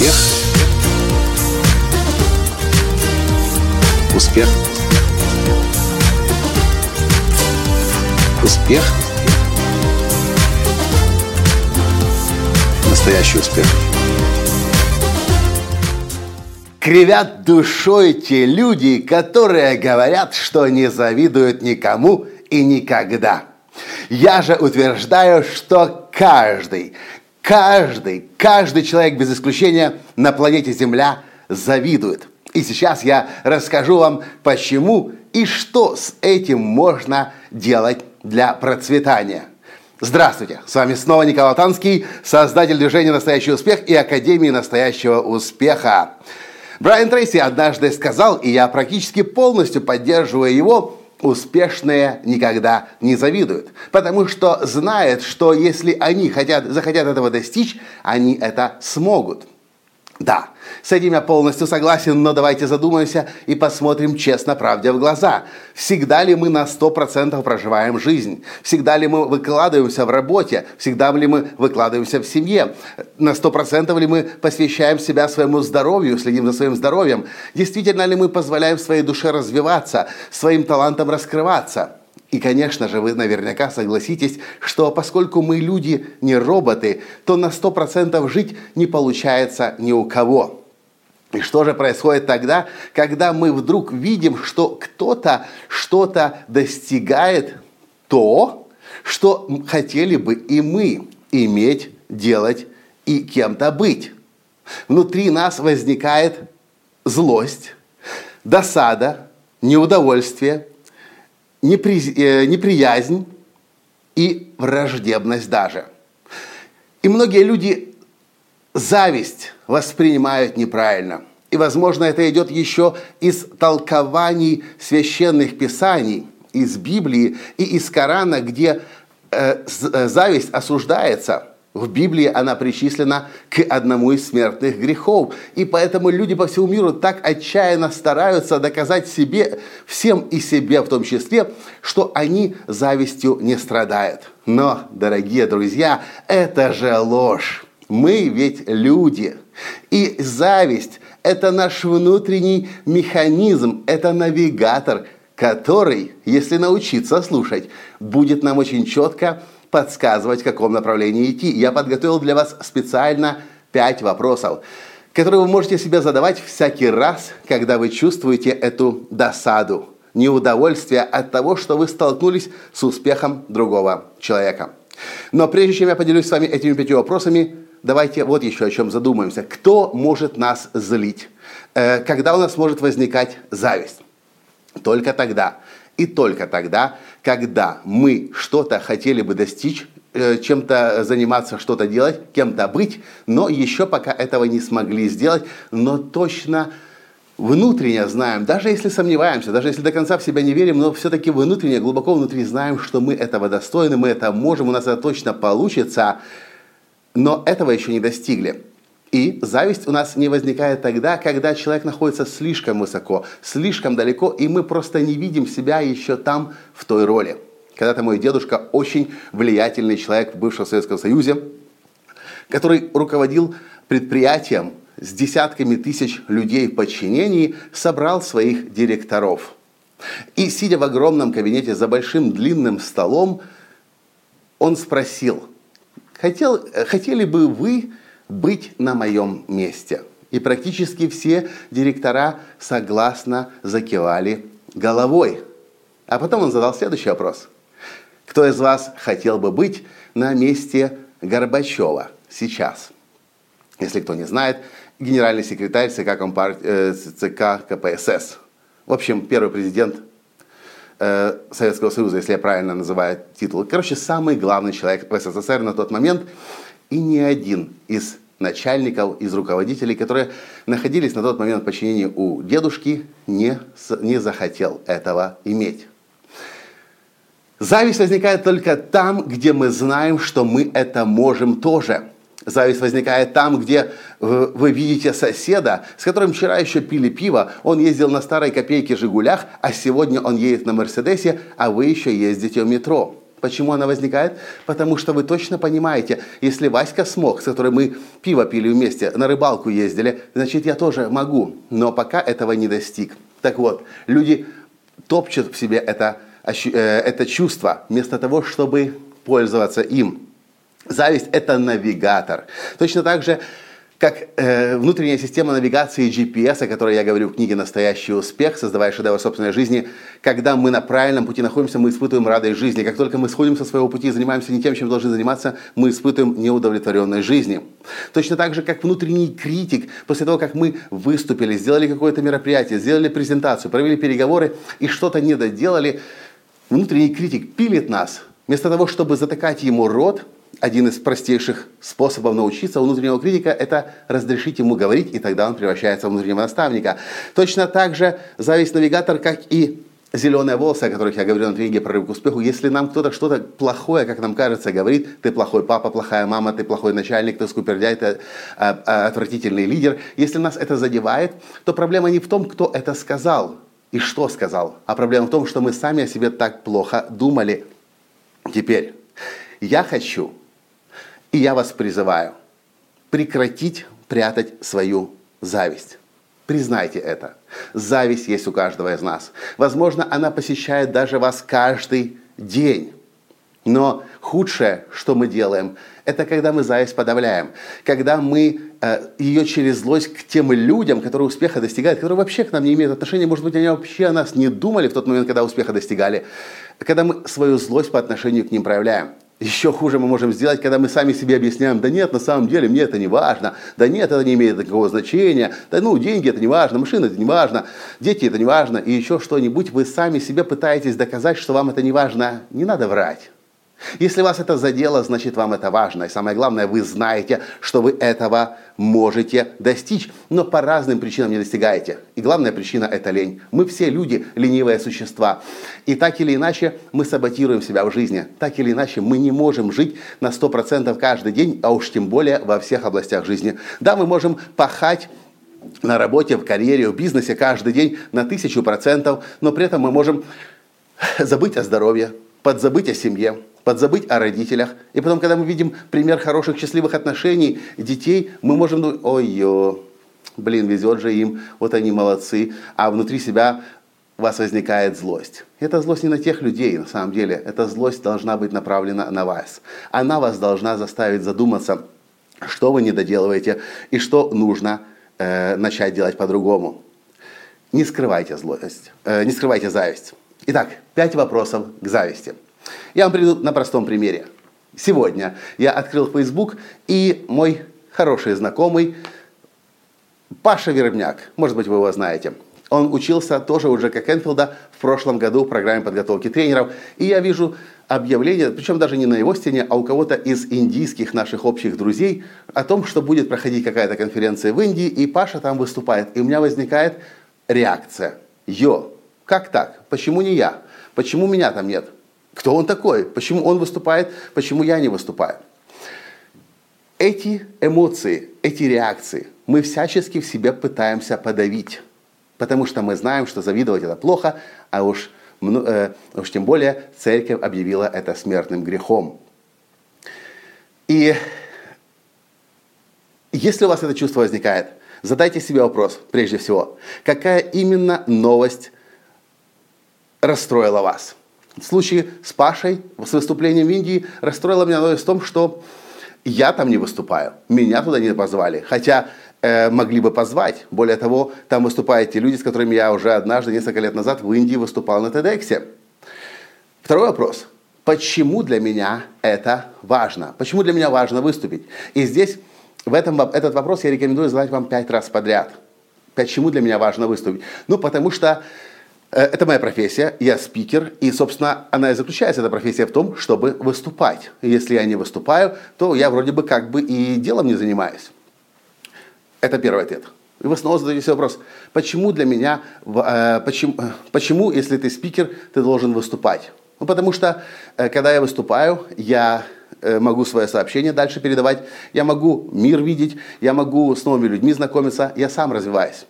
Успех. Успех. Успех. Настоящий успех. Кривят душой те люди, которые говорят, что не завидуют никому и никогда. Я же утверждаю, что каждый, каждый, каждый человек без исключения на планете Земля завидует. И сейчас я расскажу вам, почему и что с этим можно делать для процветания. Здравствуйте! С вами снова Николай Танский, создатель движения «Настоящий успех» и Академии «Настоящего успеха». Брайан Трейси однажды сказал, и я практически полностью поддерживаю его, успешные никогда не завидуют, потому что знают, что если они хотят, захотят этого достичь, они это смогут. Да, с этим я полностью согласен, но давайте задумаемся и посмотрим честно правде в глаза. Всегда ли мы на 100% проживаем жизнь? Всегда ли мы выкладываемся в работе? Всегда ли мы выкладываемся в семье? На 100% ли мы посвящаем себя своему здоровью, следим за своим здоровьем? Действительно ли мы позволяем своей душе развиваться, своим талантам раскрываться? И, конечно же, вы наверняка согласитесь, что поскольку мы люди не роботы, то на 100% жить не получается ни у кого. И что же происходит тогда, когда мы вдруг видим, что кто-то что-то достигает то, что хотели бы и мы иметь, делать и кем-то быть? Внутри нас возникает злость, досада, неудовольствие, непри, э, неприязнь и враждебность даже. И многие люди зависть воспринимают неправильно. И, возможно, это идет еще из толкований священных писаний, из Библии и из Корана, где э, э зависть осуждается – в Библии она причислена к одному из смертных грехов. И поэтому люди по всему миру так отчаянно стараются доказать себе, всем и себе в том числе, что они завистью не страдают. Но, дорогие друзья, это же ложь. Мы ведь люди. И зависть – это наш внутренний механизм, это навигатор, который, если научиться слушать, будет нам очень четко подсказывать, в каком направлении идти. Я подготовил для вас специально пять вопросов, которые вы можете себе задавать всякий раз, когда вы чувствуете эту досаду, неудовольствие от того, что вы столкнулись с успехом другого человека. Но прежде чем я поделюсь с вами этими пятью вопросами, давайте вот еще о чем задумаемся. Кто может нас злить? Э, когда у нас может возникать зависть? Только тогда, и только тогда, когда мы что-то хотели бы достичь, э, чем-то заниматься, что-то делать, кем-то быть, но еще пока этого не смогли сделать, но точно внутренне знаем, даже если сомневаемся, даже если до конца в себя не верим, но все-таки внутренне, глубоко внутри знаем, что мы этого достойны, мы это можем, у нас это точно получится, но этого еще не достигли. И зависть у нас не возникает тогда, когда человек находится слишком высоко, слишком далеко, и мы просто не видим себя еще там, в той роли. Когда-то мой дедушка, очень влиятельный человек в бывшем Советском Союзе, который руководил предприятием с десятками тысяч людей в подчинении, собрал своих директоров. И, сидя в огромном кабинете за большим длинным столом, он спросил, Хотел, хотели бы вы быть на моем месте. И практически все директора согласно закивали головой. А потом он задал следующий вопрос. Кто из вас хотел бы быть на месте Горбачева сейчас? Если кто не знает, генеральный секретарь ЦК, Компар... э, ЦК КПСС. В общем, первый президент э, Советского Союза, если я правильно называю титул. Короче, самый главный человек в СССР на тот момент – и ни один из начальников, из руководителей, которые находились на тот момент в подчинении у дедушки, не, не захотел этого иметь. Зависть возникает только там, где мы знаем, что мы это можем тоже. Зависть возникает там, где вы видите соседа, с которым вчера еще пили пиво, он ездил на старой копейке «Жигулях», а сегодня он едет на «Мерседесе», а вы еще ездите в метро. Почему она возникает? Потому что вы точно понимаете, если Васька смог, с которым мы пиво пили вместе, на рыбалку ездили, значит я тоже могу, но пока этого не достиг. Так вот, люди топчут в себе это, э, это чувство, вместо того, чтобы пользоваться им. Зависть – это навигатор. Точно так же как э, внутренняя система навигации GPS, о которой я говорю в книге «Настоящий успех», создавая шедевр собственной жизни, когда мы на правильном пути находимся, мы испытываем радость жизни. Как только мы сходим со своего пути и занимаемся не тем, чем должны заниматься, мы испытываем неудовлетворенность жизни. Точно так же, как внутренний критик, после того, как мы выступили, сделали какое-то мероприятие, сделали презентацию, провели переговоры и что-то не доделали, внутренний критик пилит нас. Вместо того, чтобы затыкать ему рот – один из простейших способов научиться у внутреннего критика – это разрешить ему говорить, и тогда он превращается в внутреннего наставника. Точно так же зависть навигатор, как и зеленые волосы, о которых я говорил на тренинге «Прорыв к успеху», если нам кто-то что-то плохое, как нам кажется, говорит, ты плохой папа, плохая мама, ты плохой начальник, ты скупердяй, ты а, а, отвратительный лидер, если нас это задевает, то проблема не в том, кто это сказал и что сказал, а проблема в том, что мы сами о себе так плохо думали. Теперь, я хочу, и я вас призываю прекратить прятать свою зависть. Признайте это. Зависть есть у каждого из нас. Возможно, она посещает даже вас каждый день. Но худшее, что мы делаем, это когда мы зависть подавляем. Когда мы э, ее через злость к тем людям, которые успеха достигают, которые вообще к нам не имеют отношения, может быть, они вообще о нас не думали в тот момент, когда успеха достигали. Когда мы свою злость по отношению к ним проявляем. Еще хуже мы можем сделать, когда мы сами себе объясняем, да нет, на самом деле мне это не важно, да нет, это не имеет никакого значения, да ну, деньги это не важно, машина это не важно, дети это не важно, и еще что-нибудь, вы сами себе пытаетесь доказать, что вам это не важно. Не надо врать. Если вас это задело, значит вам это важно. И самое главное, вы знаете, что вы этого можете достичь, но по разным причинам не достигаете. И главная причина – это лень. Мы все люди, ленивые существа. И так или иначе мы саботируем себя в жизни. Так или иначе мы не можем жить на 100% каждый день, а уж тем более во всех областях жизни. Да, мы можем пахать на работе, в карьере, в бизнесе каждый день на тысячу процентов, но при этом мы можем забыть о здоровье, подзабыть о семье, подзабыть о родителях. И потом, когда мы видим пример хороших, счастливых отношений детей, мы можем думать, ой-ё, блин, везет же им, вот они молодцы. А внутри себя у вас возникает злость. Это злость не на тех людей, на самом деле. Эта злость должна быть направлена на вас. Она вас должна заставить задуматься, что вы не доделываете и что нужно э, начать делать по-другому. Не скрывайте злость, э, не скрывайте зависть. Итак, пять вопросов к зависти. Я вам приведу на простом примере. Сегодня я открыл Facebook, и мой хороший знакомый Паша Вербняк, может быть, вы его знаете, он учился тоже у Джека Кенфилда в прошлом году в программе подготовки тренеров. И я вижу объявление, причем даже не на его стене, а у кого-то из индийских наших общих друзей, о том, что будет проходить какая-то конференция в Индии, и Паша там выступает. И у меня возникает реакция. Йо, как так? Почему не я? Почему меня там нет? Кто он такой? Почему он выступает? Почему я не выступаю? Эти эмоции, эти реакции мы всячески в себе пытаемся подавить. Потому что мы знаем, что завидовать это плохо, а уж, э, уж тем более церковь объявила это смертным грехом. И если у вас это чувство возникает, задайте себе вопрос, прежде всего, какая именно новость расстроила вас? В случае с Пашей, с выступлением в Индии, расстроила меня в том, что я там не выступаю, меня туда не позвали. Хотя э, могли бы позвать. Более того, там выступают те люди, с которыми я уже однажды, несколько лет назад в Индии выступал на TEDx. Второй вопрос. Почему для меня это важно? Почему для меня важно выступить? И здесь в этом, этот вопрос я рекомендую задать вам пять раз подряд. Почему для меня важно выступить? Ну, потому что это моя профессия, я спикер, и, собственно, она и заключается, эта профессия, в том, чтобы выступать. Если я не выступаю, то я вроде бы как бы и делом не занимаюсь. Это первый ответ. И вы снова задаете вопрос, почему для меня, э, почему, э, почему, если ты спикер, ты должен выступать? Ну, потому что, когда я выступаю, я могу свое сообщение дальше передавать, я могу мир видеть, я могу с новыми людьми знакомиться, я сам развиваюсь.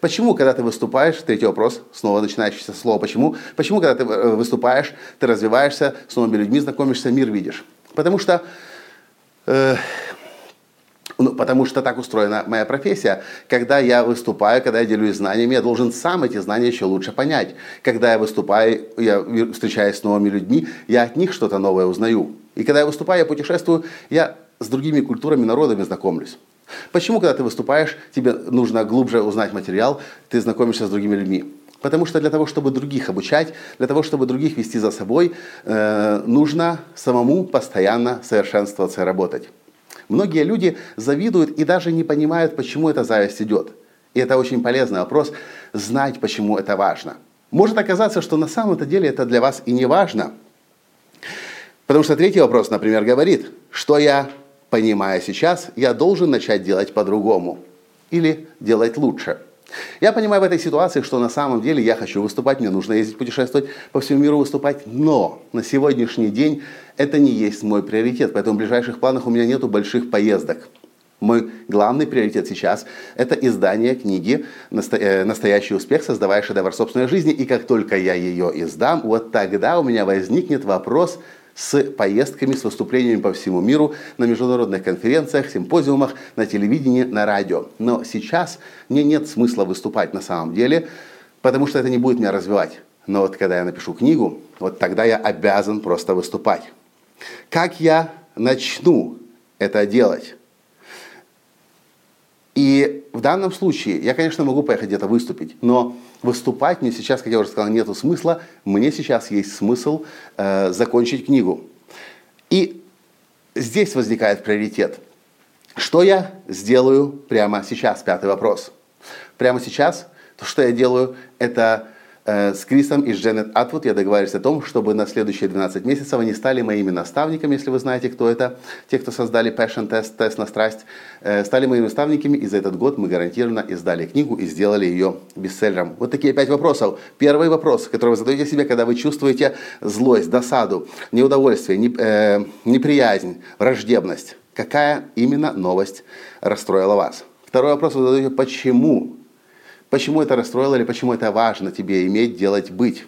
Почему, когда ты выступаешь, третий вопрос, снова начинающийся слово «почему», почему, когда ты э, выступаешь, ты развиваешься, с новыми людьми знакомишься, мир видишь? Потому что э, ну, потому что так устроена моя профессия. Когда я выступаю, когда я делюсь знаниями, я должен сам эти знания еще лучше понять. Когда я выступаю, я встречаюсь с новыми людьми, я от них что-то новое узнаю. И когда я выступаю, я путешествую, я с другими культурами, народами знакомлюсь. Почему, когда ты выступаешь, тебе нужно глубже узнать материал, ты знакомишься с другими людьми? Потому что для того, чтобы других обучать, для того, чтобы других вести за собой, э, нужно самому постоянно совершенствоваться и работать. Многие люди завидуют и даже не понимают, почему эта зависть идет. И это очень полезный вопрос, знать, почему это важно. Может оказаться, что на самом-то деле это для вас и не важно. Потому что третий вопрос, например, говорит, что я понимаю сейчас, я должен начать делать по-другому или делать лучше – я понимаю в этой ситуации, что на самом деле я хочу выступать, мне нужно ездить путешествовать, по всему миру выступать, но на сегодняшний день это не есть мой приоритет, поэтому в ближайших планах у меня нету больших поездок. Мой главный приоритет сейчас – это издание книги э, «Настоящий успех. Создавая шедевр собственной жизни». И как только я ее издам, вот тогда у меня возникнет вопрос – с поездками, с выступлениями по всему миру на международных конференциях, симпозиумах, на телевидении, на радио. Но сейчас мне нет смысла выступать на самом деле, потому что это не будет меня развивать. Но вот когда я напишу книгу, вот тогда я обязан просто выступать. Как я начну это делать? И в данном случае я, конечно, могу поехать где-то выступить, но выступать мне сейчас, как я уже сказал, нет смысла. Мне сейчас есть смысл э, закончить книгу. И здесь возникает приоритет. Что я сделаю прямо сейчас? Пятый вопрос. Прямо сейчас то, что я делаю, это с Крисом и с Дженнет Атвуд я договорились о том, чтобы на следующие 12 месяцев они стали моими наставниками, если вы знаете, кто это, те, кто создали Passion Test, тест на страсть, э, стали моими наставниками, и за этот год мы гарантированно издали книгу и сделали ее бестселлером. Вот такие пять вопросов. Первый вопрос, который вы задаете себе, когда вы чувствуете злость, досаду, неудовольствие, э, неприязнь, враждебность. Какая именно новость расстроила вас? Второй вопрос вы задаете, почему Почему это расстроило или почему это важно тебе иметь, делать, быть?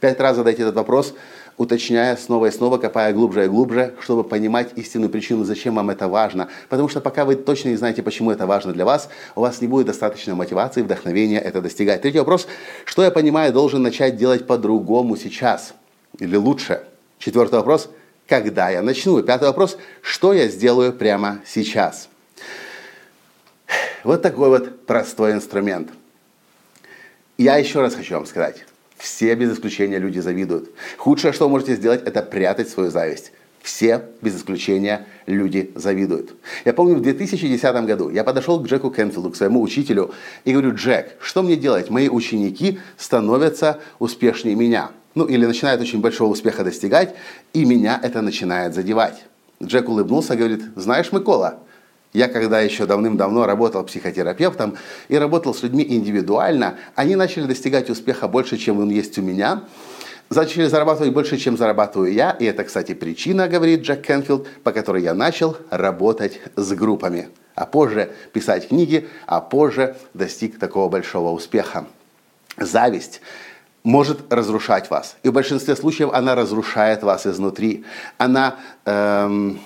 Пять раз задайте этот вопрос, уточняя снова и снова, копая глубже и глубже, чтобы понимать истинную причину, зачем вам это важно. Потому что пока вы точно не знаете, почему это важно для вас, у вас не будет достаточно мотивации, вдохновения это достигать. Третий вопрос. Что я понимаю, должен начать делать по-другому сейчас? Или лучше? Четвертый вопрос. Когда я начну? Пятый вопрос. Что я сделаю прямо сейчас? Вот такой вот простой инструмент – я еще раз хочу вам сказать, все без исключения люди завидуют. Худшее, что вы можете сделать, это прятать свою зависть. Все, без исключения, люди завидуют. Я помню, в 2010 году я подошел к Джеку Кенфилду, к своему учителю, и говорю, Джек, что мне делать? Мои ученики становятся успешнее меня. Ну, или начинают очень большого успеха достигать, и меня это начинает задевать. Джек улыбнулся говорит, знаешь, Микола, я когда еще давным-давно работал психотерапевтом и работал с людьми индивидуально, они начали достигать успеха больше, чем он есть у меня. Начали зарабатывать больше, чем зарабатываю я. И это, кстати, причина, говорит Джек Кенфилд, по которой я начал работать с группами. А позже писать книги, а позже достиг такого большого успеха. Зависть может разрушать вас. И в большинстве случаев она разрушает вас изнутри. Она эм,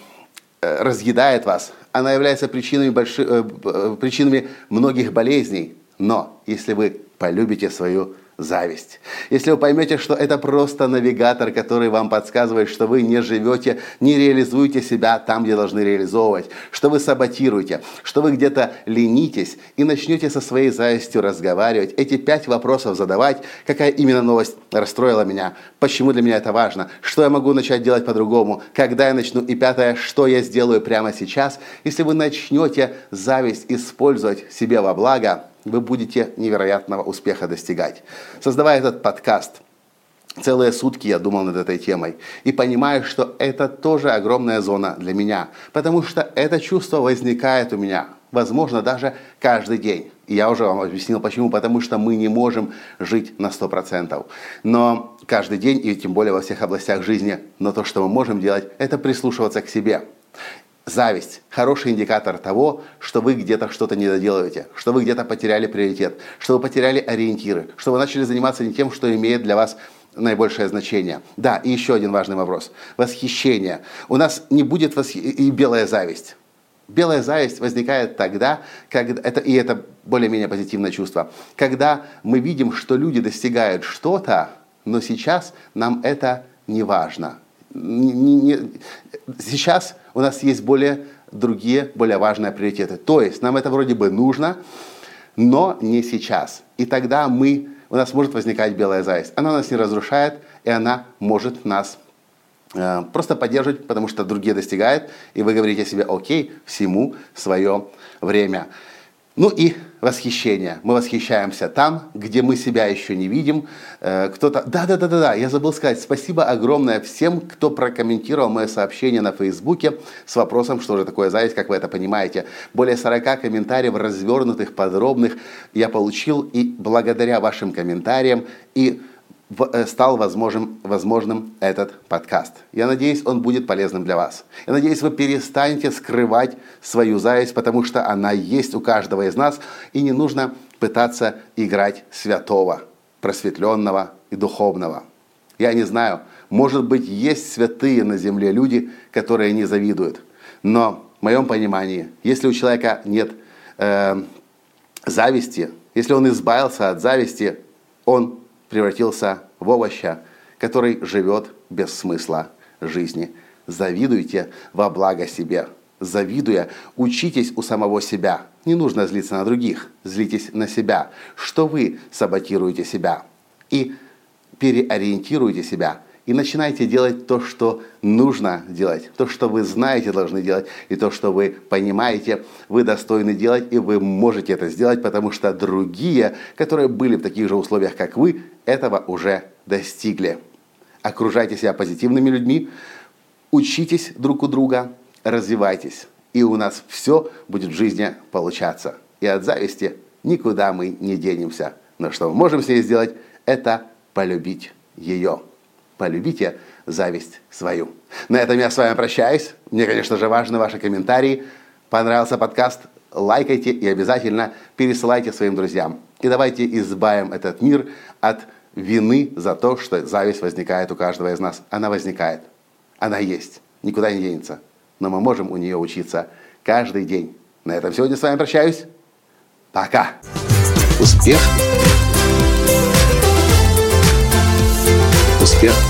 э, разъедает вас, она является причинами, больших, э, э, причинами многих болезней. Но если вы полюбите свою зависть. Если вы поймете, что это просто навигатор, который вам подсказывает, что вы не живете, не реализуете себя там, где должны реализовывать, что вы саботируете, что вы где-то ленитесь и начнете со своей завистью разговаривать, эти пять вопросов задавать, какая именно новость расстроила меня, почему для меня это важно, что я могу начать делать по-другому, когда я начну, и пятое, что я сделаю прямо сейчас, если вы начнете зависть использовать себе во благо, вы будете невероятного успеха достигать. Создавая этот подкаст, целые сутки я думал над этой темой и понимаю, что это тоже огромная зона для меня, потому что это чувство возникает у меня, возможно, даже каждый день. И я уже вам объяснил, почему. Потому что мы не можем жить на 100%. Но каждый день, и тем более во всех областях жизни, но то, что мы можем делать, это прислушиваться к себе Зависть – хороший индикатор того, что вы где-то что-то не доделываете, что вы где-то потеряли приоритет, что вы потеряли ориентиры, что вы начали заниматься не тем, что имеет для вас наибольшее значение. Да, и еще один важный вопрос. Восхищение. У нас не будет восх... и белая зависть. Белая зависть возникает тогда, когда это, и это более-менее позитивное чувство, когда мы видим, что люди достигают что-то, но сейчас нам это не важно. Не, не, сейчас у нас есть более другие, более важные приоритеты. То есть нам это вроде бы нужно, но не сейчас. И тогда мы, у нас может возникать белая зависть. Она нас не разрушает, и она может нас э, просто поддерживать, потому что другие достигают, и вы говорите себе, окей, всему свое время. Ну и восхищение. Мы восхищаемся там, где мы себя еще не видим. Э, кто-то... Да-да-да-да, я забыл сказать. Спасибо огромное всем, кто прокомментировал мое сообщение на Фейсбуке с вопросом, что же такое зависть, как вы это понимаете. Более 40 комментариев развернутых, подробных я получил. И благодаря вашим комментариям и стал возможным, возможным этот подкаст. Я надеюсь, он будет полезным для вас. Я надеюсь, вы перестанете скрывать свою зависть, потому что она есть у каждого из нас, и не нужно пытаться играть святого, просветленного и духовного. Я не знаю, может быть, есть святые на земле люди, которые не завидуют. Но в моем понимании, если у человека нет э, зависти, если он избавился от зависти, он превратился в овоща, который живет без смысла жизни. Завидуйте во благо себе. Завидуя, учитесь у самого себя. Не нужно злиться на других, злитесь на себя, что вы саботируете себя. И переориентируйте себя – и начинайте делать то, что нужно делать, то, что вы знаете должны делать, и то, что вы понимаете, вы достойны делать, и вы можете это сделать, потому что другие, которые были в таких же условиях, как вы, этого уже достигли. Окружайте себя позитивными людьми, учитесь друг у друга, развивайтесь, и у нас все будет в жизни получаться. И от зависти никуда мы не денемся. Но что мы можем с ней сделать, это полюбить ее полюбите зависть свою. На этом я с вами прощаюсь. Мне, конечно же, важны ваши комментарии. Понравился подкаст? Лайкайте и обязательно пересылайте своим друзьям. И давайте избавим этот мир от вины за то, что зависть возникает у каждого из нас. Она возникает. Она есть. Никуда не денется. Но мы можем у нее учиться каждый день. На этом сегодня с вами прощаюсь. Пока. Успех! Успех!